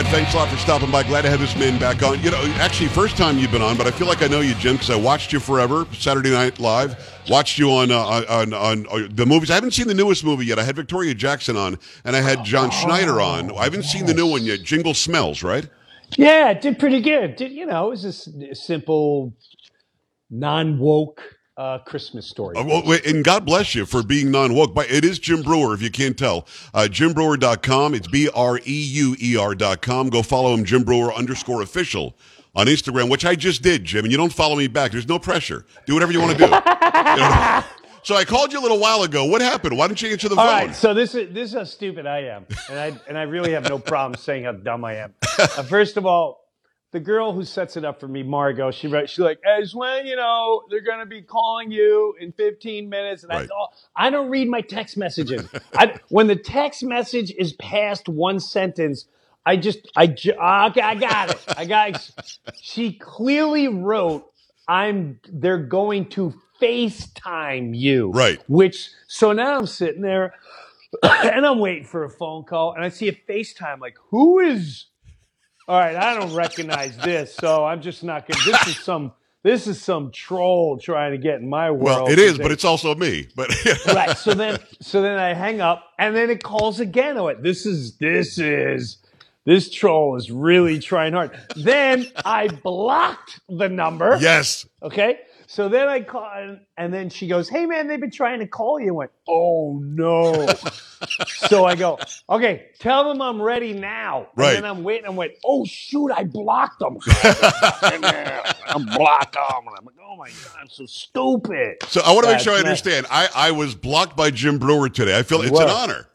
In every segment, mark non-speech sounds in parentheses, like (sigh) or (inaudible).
Thanks a lot for stopping by. Glad to have this man back on. You know, actually, first time you've been on, but I feel like I know you, Jim, because I watched you forever. Saturday Night Live. Watched you on, uh, on on on the movies. I haven't seen the newest movie yet. I had Victoria Jackson on, and I had John Schneider on. I haven't seen the new one yet. Jingle Smells, right? Yeah, it did pretty good. Did you know? It was a simple, non woke uh, Christmas story. Uh, well, and God bless you for being non woke. But it is Jim Breuer, if you can't tell. Uh, JimBreuer.com. It's B R E U E R.com. Go follow him, Jim Breuer underscore official on Instagram, which I just did, Jim. And you don't follow me back. There's no pressure. Do whatever you want to do. You know? (laughs) So I called you a little while ago. What happened? Why didn't you answer the All phone? right, so this is this is how stupid I am, and I and I really have no problem saying how dumb I am. (laughs) Uh, first of all, the girl who sets it up for me, Margot, she wrote, she's like, as when you know they're gonna be calling you in 15 minutes, and I Right. go, I don't read my text messages. (laughs) I, when the text message is past one sentence, I just I ju- okay, I got it. I got. She clearly wrote, "I'm they're going to FaceTime you." Right. Which so now I'm sitting there (clears throat) and I'm waiting for a phone call and I see a FaceTime like who is all right, I don't recognize this, so I'm just not gonna this is some this is some troll trying to get in my world. well, it is, but it's also me. But (laughs) right. So then, so then I hang up, and then it calls again. I went, "This is this is this troll is really trying hard." Then I blocked the number. yes. Okay. So then I call, and, and then she goes, "Hey man, they've been trying to call you." I went, "Oh no!" So I go, "Okay, tell them I'm ready now." And Right. then I'm waiting. I went, "Oh shoot, I blocked them." (laughs) I'm blocked them. And I'm like, "Oh my god, I'm so stupid." So I want to make That's sure I understand. I, I was blocked by Jim Breuer today. I feel You it's an were. honor.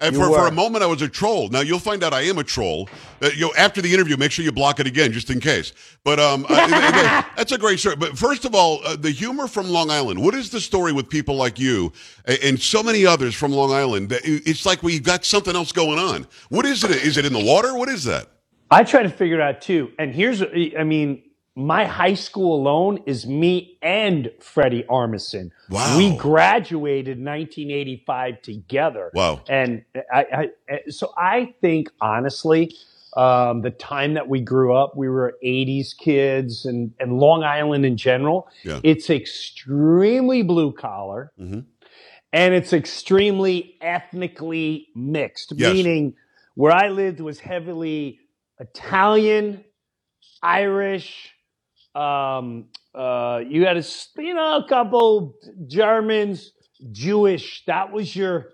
And for, for a moment, I was a troll. Now you'll find out I am a troll. Uh, you know, after the interview, make sure you block it again, just in case. But um, uh, (laughs) that's a great story. But first of all, uh, the humor from Long Island. What is the story with people like you and, and so many others from Long Island? That It's like we've got something else going on. What is it? Is it in the water? What is that? I try to figure it out too. And here's, I mean, my high school alone is me and Freddie Armisen. Wow. We graduated 1985 together. Wow. And I, I so I think honestly, um, the time that we grew up, we were 80s kids and, and Long Island in general. Yeah. It's extremely blue collar Mhm. and it's extremely ethnically mixed, Yes. meaning where I lived was heavily Italian, Irish. Um, uh, you had a you know a couple Germans, Jewish. That was your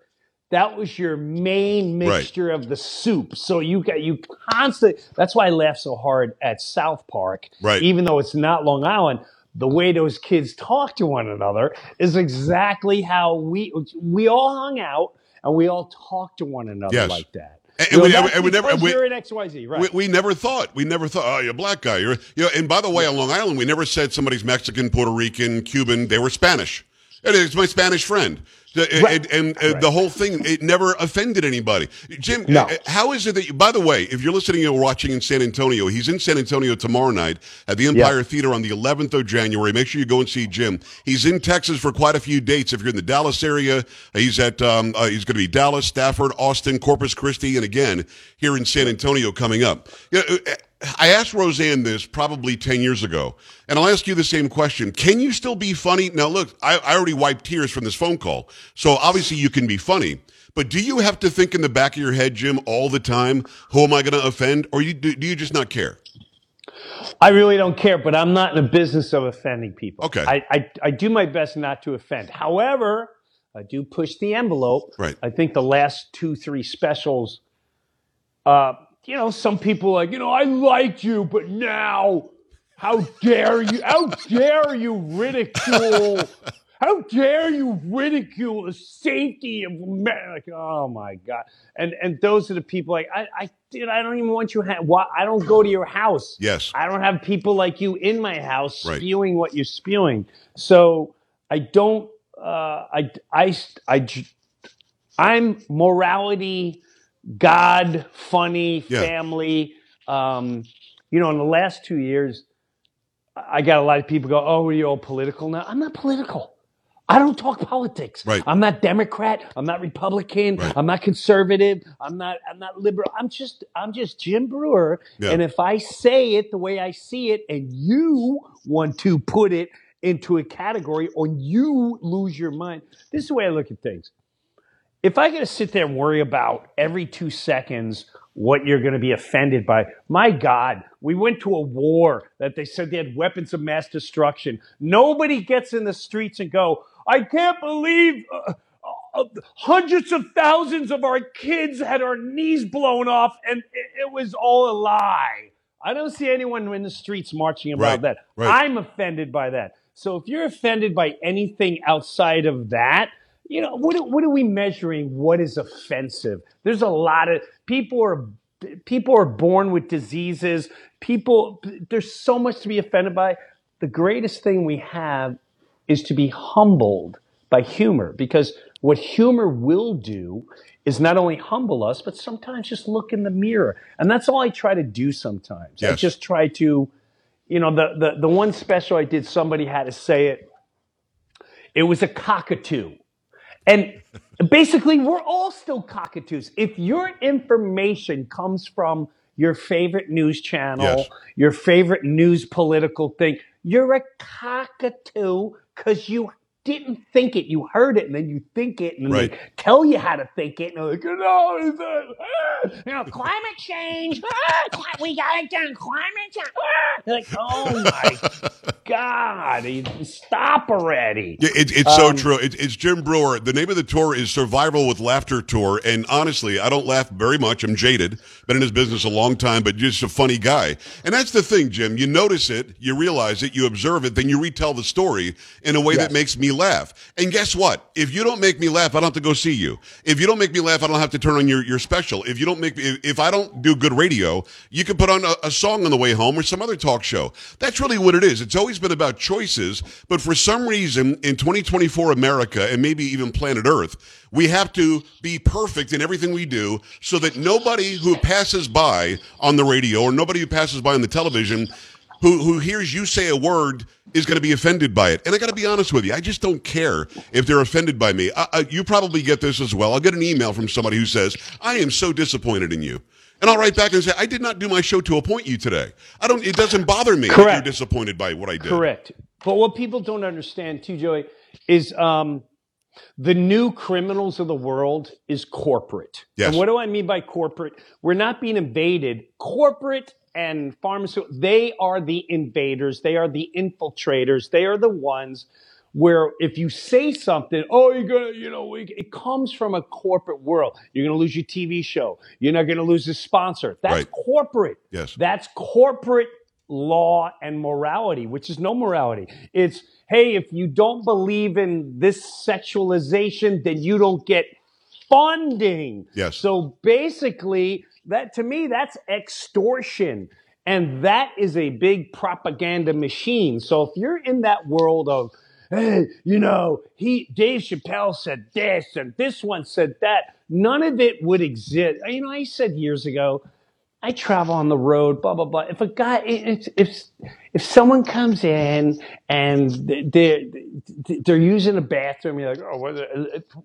that was your main Right. mixture of the soup. So you got you constant. That's why I laugh so hard at South Park, Right. even though it's not Long Island. The way those kids talk to one another is exactly how we we all hung out and we all talked to one another Yes. like that. And we- and we never- because we- you're XYZ, right? We, we never thought. We never thought. Oh, you're a black guy. You're, you know. And by the way, on Long Island, we never said somebody's Mexican, Puerto Rican, Cuban. They were Spanish. And it's my Spanish friend. The- Right. And, and, uh, the whole thing, it never offended anybody. Jim, No. uh, how is it that you, by the way, if you're listening or watching in San Antonio, he's in San Antonio tomorrow night at the Empire Theater on the 11th of January. Make sure you go and see Jim. He's in Texas for quite a few dates. If you're in the Dallas area, he's at, um, uh, he's going to be Dallas, Stafford, Austin, Corpus Christi, and again, here in San Antonio coming up. Yeah, uh, I asked Roseanne this probably 10 years ago, and I'll ask you the same question. Can you still be funny? Now, look, I, I already wiped tears from this phone call, so obviously you can be funny. But do you have to think in the back of your head, Jim, all the time, who am I going to offend? Or you, do, do you just not care? I really don't care, but I'm not in the business of offending people. Okay. I, I, I do my best not to offend. However, I do push the envelope. Right. I think the last two, three specials, uh, you know, some people like, you know, I liked you, but now, how dare you? How dare you ridicule? How dare you ridicule the safety of men? Like, oh my god! And and those are the people. Like, I, I, dude, I don't even want you. Ha- why, I don't go to your house. Yes. I don't have people like you in my house Right. spewing what you're spewing. So I don't. Uh, I, I, I, I'm morality, God, funny, Yeah. family. Um, you know, in the last two years, I got a lot of people go, "Oh, are you all political now?" I'm not political. I don't talk politics. Right. I'm not Democrat. I'm not Republican. Right. I'm not conservative. I'm not. I'm not liberal. I'm just. I'm just Jim Breuer. Yeah. And if I say it the way I see it, and you want to put it into a category, or you lose your mind, this is the way I look at things. If I got to sit there and worry about every two seconds what you're going to be offended by, my God, we went to a war that they said they had weapons of mass destruction. Nobody gets in the streets and go, I can't believe uh, uh, hundreds of thousands of our kids had our knees blown off and it, it was all a lie. I don't see anyone in the streets marching about Right, that. right. I'm offended by that. So if you're offended by anything outside of that, you know, what, are- what are we measuring? What is offensive? There's a lot of people are people are born with diseases. People, there's so much to be offended by. The greatest thing we have is to be humbled by humor because what humor will do is not only humble us, but sometimes just look in the mirror. And that's all I try to do sometimes. I just try to, you know, the, the, the one special I did, somebody had to say it. It was a cockatoo. And basically, we're all still cockatoos. If your information comes from your favorite news channel, Yes. your favorite news political thing, you're a cockatoo because you didn't think it. You heard it and then you think it and Right. they tell you how to think it. And they're like, no, it's a- ah, you know, climate change. ah, we got it done. Climate change. ah." You're like, oh (laughs) my God, stop already. Yeah, it, it's so Um, true. It, it's Jim Breuer. The name of the tour is Survival with Laughter Tour. And honestly, I don't laugh very much. I'm jaded. Been in this business a long time, but just a funny guy. And that's the thing, Jim. You notice it, you realize it, you observe it, then you retell the story in a way that makes me laugh. And guess what? If you don't make me laugh, I don't have to go see you. If you don't make me laugh, I don't have to turn on your, your special. If you don't make me, if, I don't do good radio, you can put on a, a song on the way home or some other talk show. That's really what it is. It's always been about choices, but for some reason in 2024 America and maybe even planet Earth, we have to be perfect in everything we do so that nobody who passes by on the radio or nobody who passes by on the television who, who hears you say a word is going to be offended by it. And I got to be honest with you, I just don't care if they're offended by me. I, I, you probably get this as well. I'll get an email from somebody who says, I am so disappointed in you. And I'll write back and say, I did not do my show to appoint you today. I don't, it doesn't bother me if Correct. you're disappointed by what I did. Correct. But what people don't understand too, Joey, is um, the new criminals of the world is corporate. Yes. And what do I mean by corporate? We're not being invaded. Corporate and pharmaceutical, they are the invaders. They are the infiltrators. They are the ones where if you say something, oh, you're gonna, you know, it comes from a corporate world. You're gonna lose your TV show. You're not gonna lose a sponsor. That's Right. corporate. Yes. That's corporate law and morality, which is no morality. It's, hey, if you don't believe in this sexualization, then you don't get funding. Yes. So basically, that to me, that's extortion. And that is a big propaganda machine. So if you're in that world of, hey, you know, he Dave Chappelle said this and this one said that, none of it would exist. You know, I said years ago, I travel on the road, blah blah blah. If a guy, if if if someone comes in and they're they're using a bathroom, you're like, oh, what,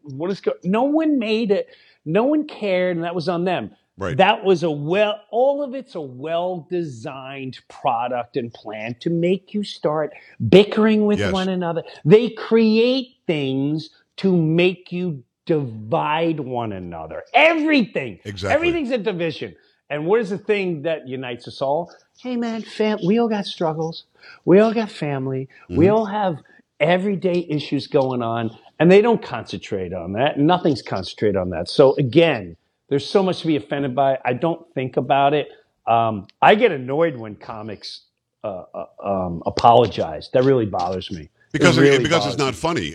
what is go? No one made it. No one cared, and that was on them. Right. That was a well. All of it's a well designed product and plan to make you start bickering with Yes. one another. They create things to make you divide one another. Everything. Exactly. Everything's a division. And what is the thing that unites us all? Hey man, fam- we all got struggles. We all got family. We Mm-hmm. all have everyday issues going on, and they don't concentrate on that. Nothing's concentrated on that. So again, there's so much to be offended by. I don't think about it. Um, I get annoyed when comics uh, uh, um, apologize. That really bothers me. It Because really because it's not funny,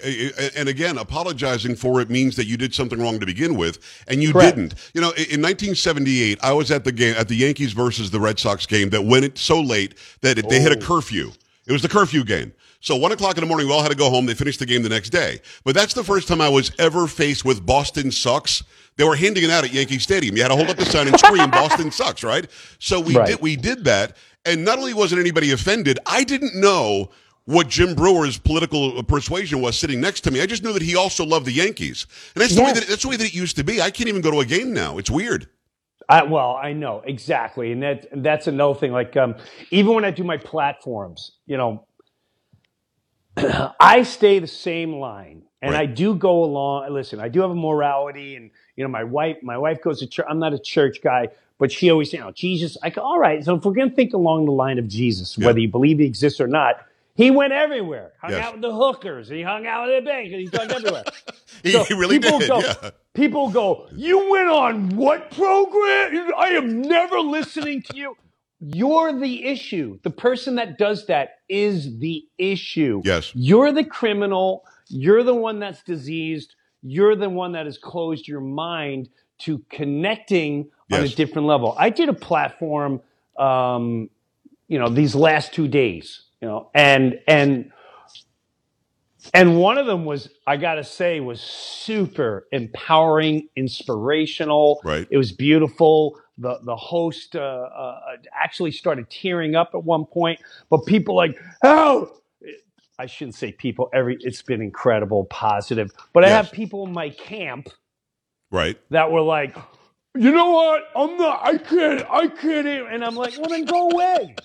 and again, apologizing for it means that you did something wrong to begin with, and you Correct. didn't. You know, in 1978, I was at the game at the Yankees versus the Red Sox game that went so late that if they hit a Oh. curfew. It was the curfew game. So one o'clock in the morning, we all had to go home. They finished the game the next day. But that's the first time I was ever faced with Boston sucks. They were handing it out at Yankee Stadium. You had to hold up the sign and scream "Boston sucks," right? So we Right. did we did that, and not only wasn't anybody offended, I didn't know what Jim Breuer's political persuasion was sitting next to me. I just knew that he also loved the Yankees, and that's the yes. way that that's the way that it used to be. I can't even go to a game now. It's weird. I, well, I know exactly, and that that's another thing. Like um, even when I do my platforms, you know, (clears throat) I stay the same line, and right. I do go along. Listen, I do have a morality, and you know, my wife, my wife goes to church. I'm not a church guy, but she always, you oh, know, Jesus. I go, all right. So if we're going to think along the line of Jesus, yeah. whether you believe he exists or not, he went everywhere. Hung yes. out with the hookers. He hung out at the bank. He hung everywhere. (laughs) he, so he, really people did. Go, yeah. People go, you went on what program? I am never listening to you. You're the issue. The person that does that is the issue. Yes. You're the criminal. You're the one that's diseased. You're the one that has closed your mind to connecting yes. on a different level. I did a platform, um, you know, these last two days, you know, and and and one of them was, I got to say, was super empowering, inspirational. Right. It was beautiful. The the host uh, uh, actually started tearing up at one point, but people like, oh, I shouldn't say people. Every it's been incredible, positive. But yes. I have people in my camp, right, that were like, you know what? I'm not. I can't. I can't. And I'm like, well, then go away.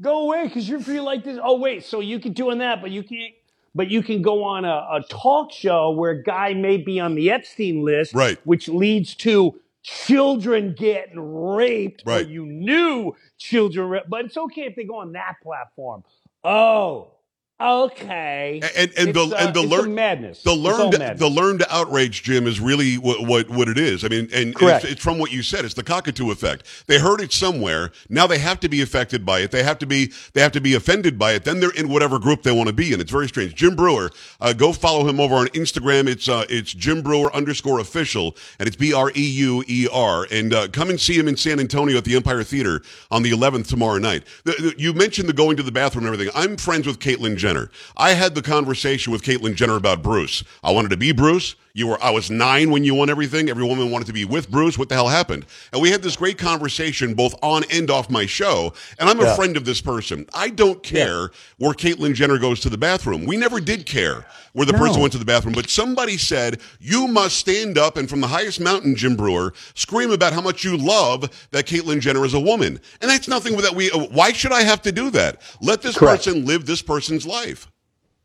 Go away because you're feel like this. Oh wait, so you can doing that, but you can't. But you can go on a, a talk show where a guy may be on the Epstein list, right. which leads to children getting raped. Right. you knew children, but it's okay if they go on that platform. Oh, Okay. And and the uh, and the learned madness. The learned madness. the learned outrage, Jim, is really what what, what it is. I mean, and it's, it's, from what you said. It's the cockatoo effect. They heard it somewhere. Now they have to be affected by it. They have to be they have to be offended by it. Then they're in whatever group they want to be in. It's very strange. Jim Breuer, uh, go follow him over on Instagram. It's uh, it's Jim Breuer underscore official, and it's B R E U E R. And uh, come and see him in San Antonio at the Empire Theater on the 11th tomorrow night. The, the, you mentioned the going to the bathroom and everything. I'm friends with Caitlyn. Jenner. Jenner. I had the conversation with Caitlyn Jenner about Bruce. I wanted to be Bruce. You were, I was nine when you won everything. Every woman wanted to be with Bruce. What the hell happened? And we had this great conversation both on and off my show. And I'm a yeah. friend of this person. I don't care yeah. where Caitlyn Jenner goes to the bathroom. We never did care where the no. person went to the bathroom. But somebody said, you must stand up and from the highest mountain, Jim Breuer, scream about how much you love that Caitlyn Jenner is a woman. And that's nothing that we, uh, why should I have to do that? Let this Correct. person live this person's life.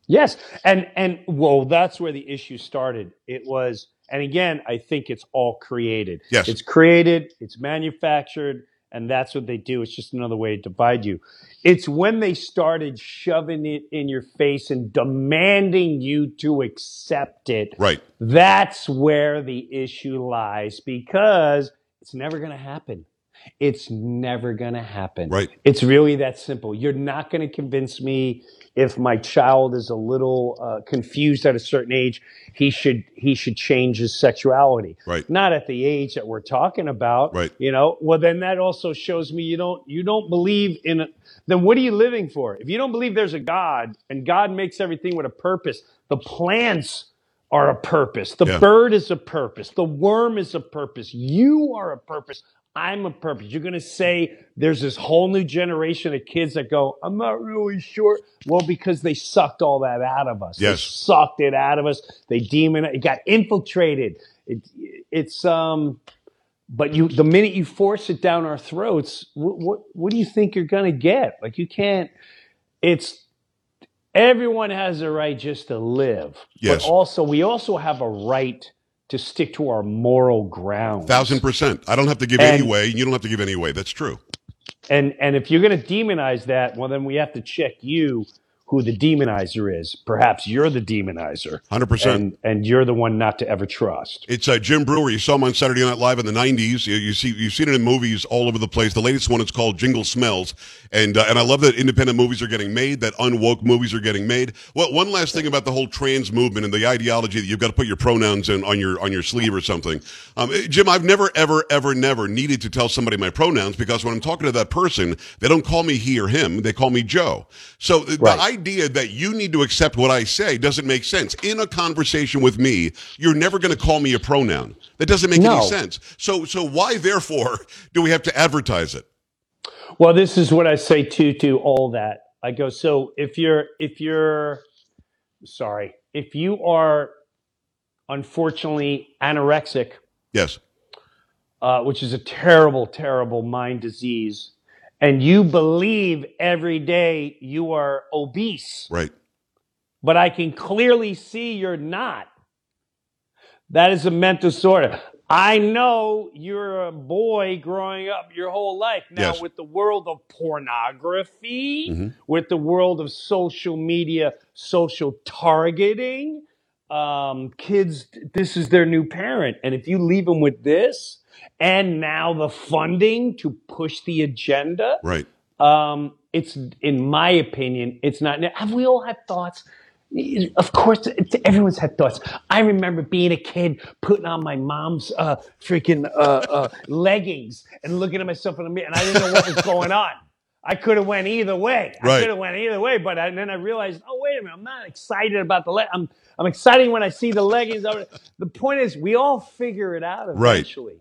Yes, and and well, that's where the issue started. It was, and again, I think it's all created. Yes, it's created, it's manufactured, and that's what they do. It's just another way to divide you. It's when they started shoving it in your face and demanding you to accept it. Right. That's where the issue lies because it's never going to happen. It's never going to happen. Right. It's really that simple. You're not going to convince me if my child is a little uh, confused at a certain age, he should he should change his sexuality. Right. Not at the age that we're talking about. Right. You know. Well, then that also shows me you don't you don't believe in. A, then what are you living for? If you don't believe there's a God and God makes everything with a purpose, the plants are a purpose. The yeah. bird is a purpose. The worm is a purpose. You are a purpose. I'm a purpose. You're going to say there's this whole new generation of kids that go, I'm not really sure. Well, because they sucked all that out of us. Yes. They sucked it out of us. They demon it. got infiltrated. It, it's, um, but you, the minute you force it down our throats, what, what, what do you think you're going to get? Like you can't, it's, everyone has a right just to live. Yes. But also, we also have a right to stick to our moral ground. Thousand percent. I don't have to give and, any way. You don't have to give any way. That's true. And and if you're going to demonize that, well, then we have to check you who the demonizer is. Perhaps you're the demonizer. 100%. And, and you're the one not to ever trust. It's uh, Jim Breuer. You saw him on Saturday Night Live in the 90s. You, you, see, you've seen it in movies all over the place. The latest one is called Jingle Smells. And, uh, and I love that independent movies are getting made, that unwoke movies are getting made. Well, one last thing about the whole trans movement and the ideology that you've got to put your pronouns in on your, on your sleeve or something. Um, Jim, I've never, ever, ever, never needed to tell somebody my pronouns because when I'm talking to that person, they don't call me he or him. They call me Joe. So right. the idea that you need to accept what I say doesn't make sense. In a conversation with me, you're never going to call me a pronoun. That doesn't make no. any sense. So, so why, therefore, do we have to advertise it? Well, this is what I say too to all that I go, so if you're if you're sorry, if you are unfortunately anorexic, Yes. uh, which is a terrible, terrible mind disease, and you believe every day you are obese, Right. but I can clearly see you're not. That is a mental disorder. I know you're a boy growing up your whole life. Now, Yes. with the world of pornography, Mhm. with the world of social media, social targeting, um, kids, this is their new parent. And if you leave them with this, and now the funding to push the agenda, Right. um, it's, in my opinion, it's not. Have we all had thoughts? Of course, it's, everyone's had thoughts. I remember being a kid, putting on my mom's uh, freaking uh, uh, leggings and looking at myself in the mirror, and I didn't know what was going (laughs) on. I could have went either way. I Right. could have went either way, but I, then I realized, oh wait a minute, I'm not excited about the leg. I'm I'm excited when I see the leggings. (laughs) The point is, we all figure it out eventually Right.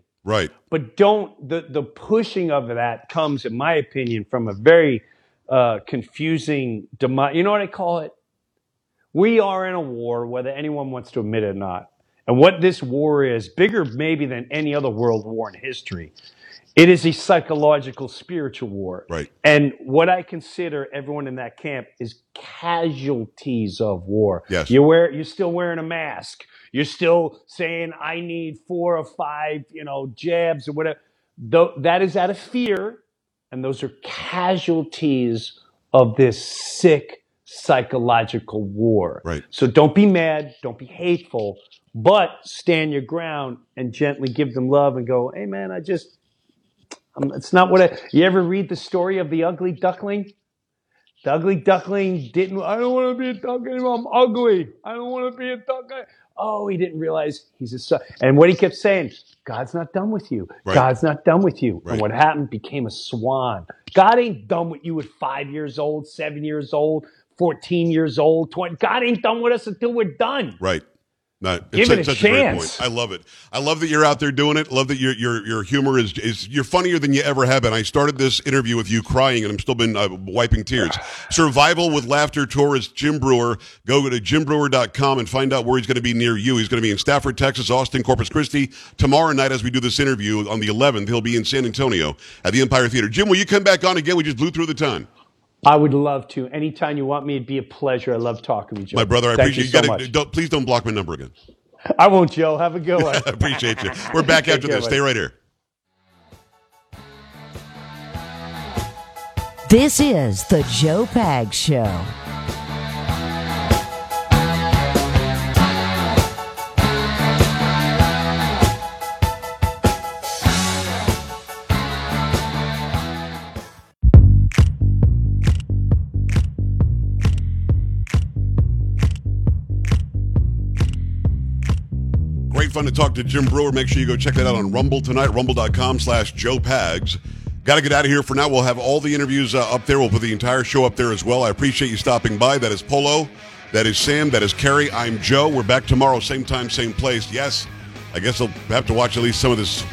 But don't the the pushing of that comes in my opinion from a very uh, confusing demi- you know what i call it? We are in a war whether anyone wants to admit it or not. And what this war is bigger maybe than any other world war in history it is a psychological spiritual war. Right. and what i consider everyone in that camp is casualties of war. Yes. you wear you're still wearing a mask. You're still saying i need four or five you know jabs or whatever. Tho- that is out of fear. And those are casualties of this sick psychological war. Right. so don't be mad. Don't be hateful. But stand your ground and gently give them love and go hey man i just um, it's not what I. You ever read the story of the ugly duckling? The ugly duckling didn't. I don't want to be a duck anymore. I'm ugly. I don't want to be a duck. Oh, he didn't realize he's a son. And what he kept saying, God's not done with you. Right. God's not done with you. Right. And what happened became a swan. God ain't done with you at five years old, seven years old, 14 years old, 20. God ain't done with us until we're done. Right. No, it's Give such, it a such great chance. point. I love it. I love that you're out there doing it. Love that your your your humor is is you're funnier than you ever have been. I started this interview with you crying, and I'm still been uh, wiping tears. (sighs) Survival with Laughter tourist Jim Breuer. Go to jimbreuer.com and find out where he's going to be near you. He's going to be in Stafford, Texas, Austin, Corpus Christi tomorrow night as we do this interview on the 11th. He'll be in San Antonio at the Empire Theater. Jim, will you come back on again? We just blew through the time. I would love to. Anytime you want me, it'd be a pleasure. I love talking with you. My brother, I Thank appreciate you you. so gotta, much. don't, please don't block my number again. I won't, Joe. Have a good one. I (laughs) appreciate you. We're back (laughs) after this. buddy. Stay right here. This is the Joe Pag Show. Fun to talk to Jim Breuer. Make sure you go check that out on Rumble tonight, rumble.com slash Joe Pags. Got to get out of here for now. We'll have all the interviews uh, up there. We'll put the entire show up there as well. I appreciate you stopping by. That is Polo. That is Sam. That is Carrie. I'm Joe. We're back tomorrow, same time, same place. Yes, I guess I'll have to watch at least some of this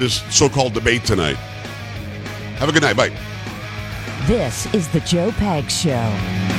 this so-called debate tonight. Have a good night. Bye. This is the Joe Pag Show.